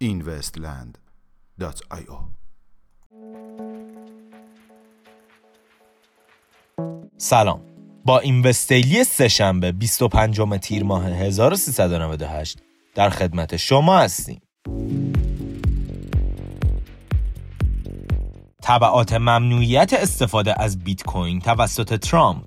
investland.io سلام. با اینوستیلی سهشنبه 25 تیر ماه 1398 در خدمت شما هستیم. تبعات ممنوعیت استفاده از بیت کوین توسط ترامپ.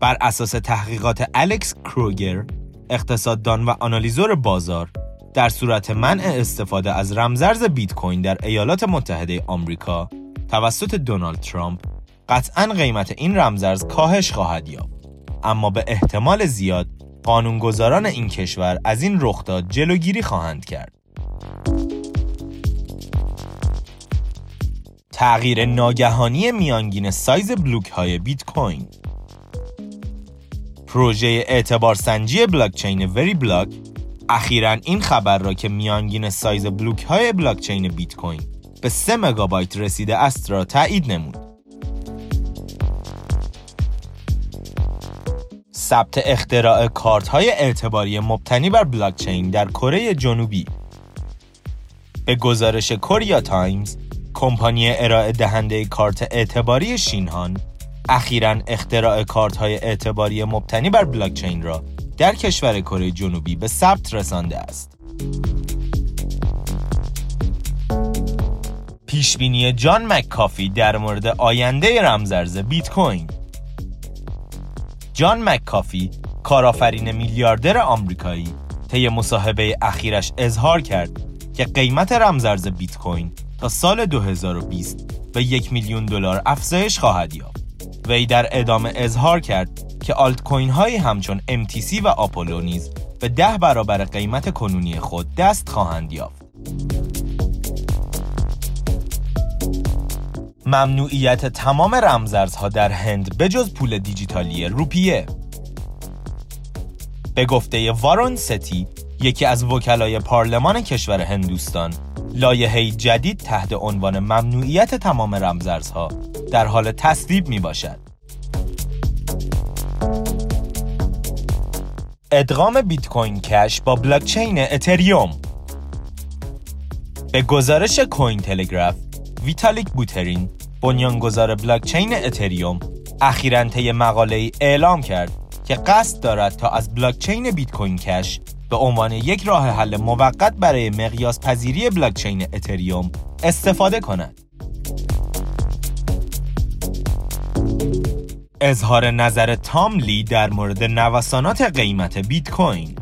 بر اساس تحقیقات الکس کروگر اقتصاددان و آنالیزور بازار در صورت منع استفاده از رمزرز بیت کوین در ایالات متحده آمریکا توسط دونالد ترامپ قطعا قیمت این رمزرز کاهش خواهد یافت. اما به احتمال زیاد قانونگذاران این کشور از این رخداد جلوگیری خواهند کرد. تغییر ناگهانی میانگین سایز بلوک های بیت کوین پروژه اعتبار سنجی بلاکچین وری بلاک اخیرا این خبر را که میانگین سایز بلوک های بلاکچین بیت کوین به 3 مگابایت رسیده است را تایید نمود. ثبت اختراع کارت های اعتباری مبتنی بر بلاکچین در کره جنوبی به گزارش کوریا تایمز کمپانی ارائه دهنده کارت اعتباری شینهان اخیرا اختراع کارت های اعتباری مبتنی بر بلاکچین را در کشور کره جنوبی به ثبت رسانده است. پیشبینی جان مککافی در مورد آینده رمزرز بیت کوین جان مککافی کارآفرین میلیاردر آمریکایی طی مصاحبه اخیرش اظهار کرد که قیمت رمزرز بیت کوین تا سال 2020 به یک میلیون دلار افزایش خواهد یافت. وی در ادامه اظهار کرد که آلت کوین هایی همچون MTC و آپولو نیز به ده برابر قیمت کنونی خود دست خواهند یافت. ممنوعیت تمام رمزارزها در هند به جز پول دیجیتالی روپیه به گفته وارون ستی یکی از وکلای پارلمان کشور هندوستان. لایحه جدید تحت عنوان ممنوعیت تمام رمزارزها در حال تصویب می باشد ادغام بیت کوین کش با بلاکچین اتریوم. به گزارش کوین تلگراف ویتالیک بوترین بنیانگذار بلاکچین اتریوم اخیرا طی مقاله اعلام کرد که قصد دارد تا از بلاکچین بیت کوین کش به عنوان یک راه حل موقت برای مقیاس پذیری بلاکچین اتریوم استفاده کند. اظهار نظر تام لی در مورد نوسانات قیمت بیت کوین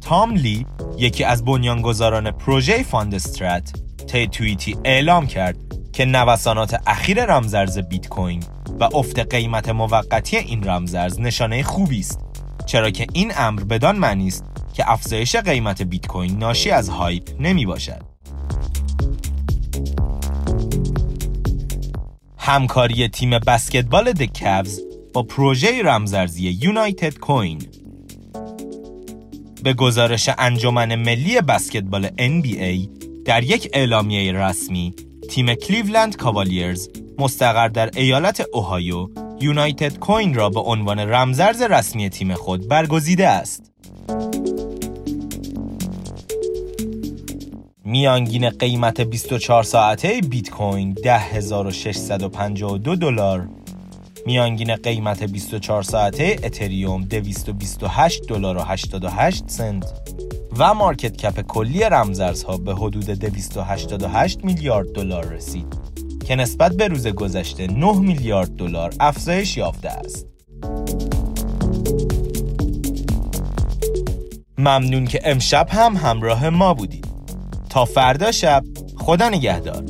تام لی یکی از بنیانگذاران پروژه فاندسترات طی توییتی اعلام کرد که نوسانات اخیر رمزرز بیت کوین و افت قیمت موقتی این رمزرز نشانه خوبی است چرا که این امر بدان معنی است که افزایش قیمت بیت کوین ناشی از هایپ نمی باشد. همکاری تیم بسکتبال دکوز با پروژه رمزارزی یونایتد کوین. به گزارش انجمن ملی بسکتبال NBA در یک اعلامیه رسمی تیم کلیولند کاوالیرز مستقر در ایالت اوهایو یونایتد کوین را به عنوان رمزرز رسمی تیم خود برگزیده است. میانگین قیمت 24 ساعته بیت کوین 10652 دلار. میانگین قیمت 24 ساعته اتریوم 228 دلار و 88 سنت. و مارکت کپ کلی رمزارزها به حدود 288 میلیارد دلار رسید. که نسبت به روز گذشته 9 میلیارد دلار افزایش یافته است. ممنون که امشب هم همراه ما بودید. تا فردا شب خدا نگهدار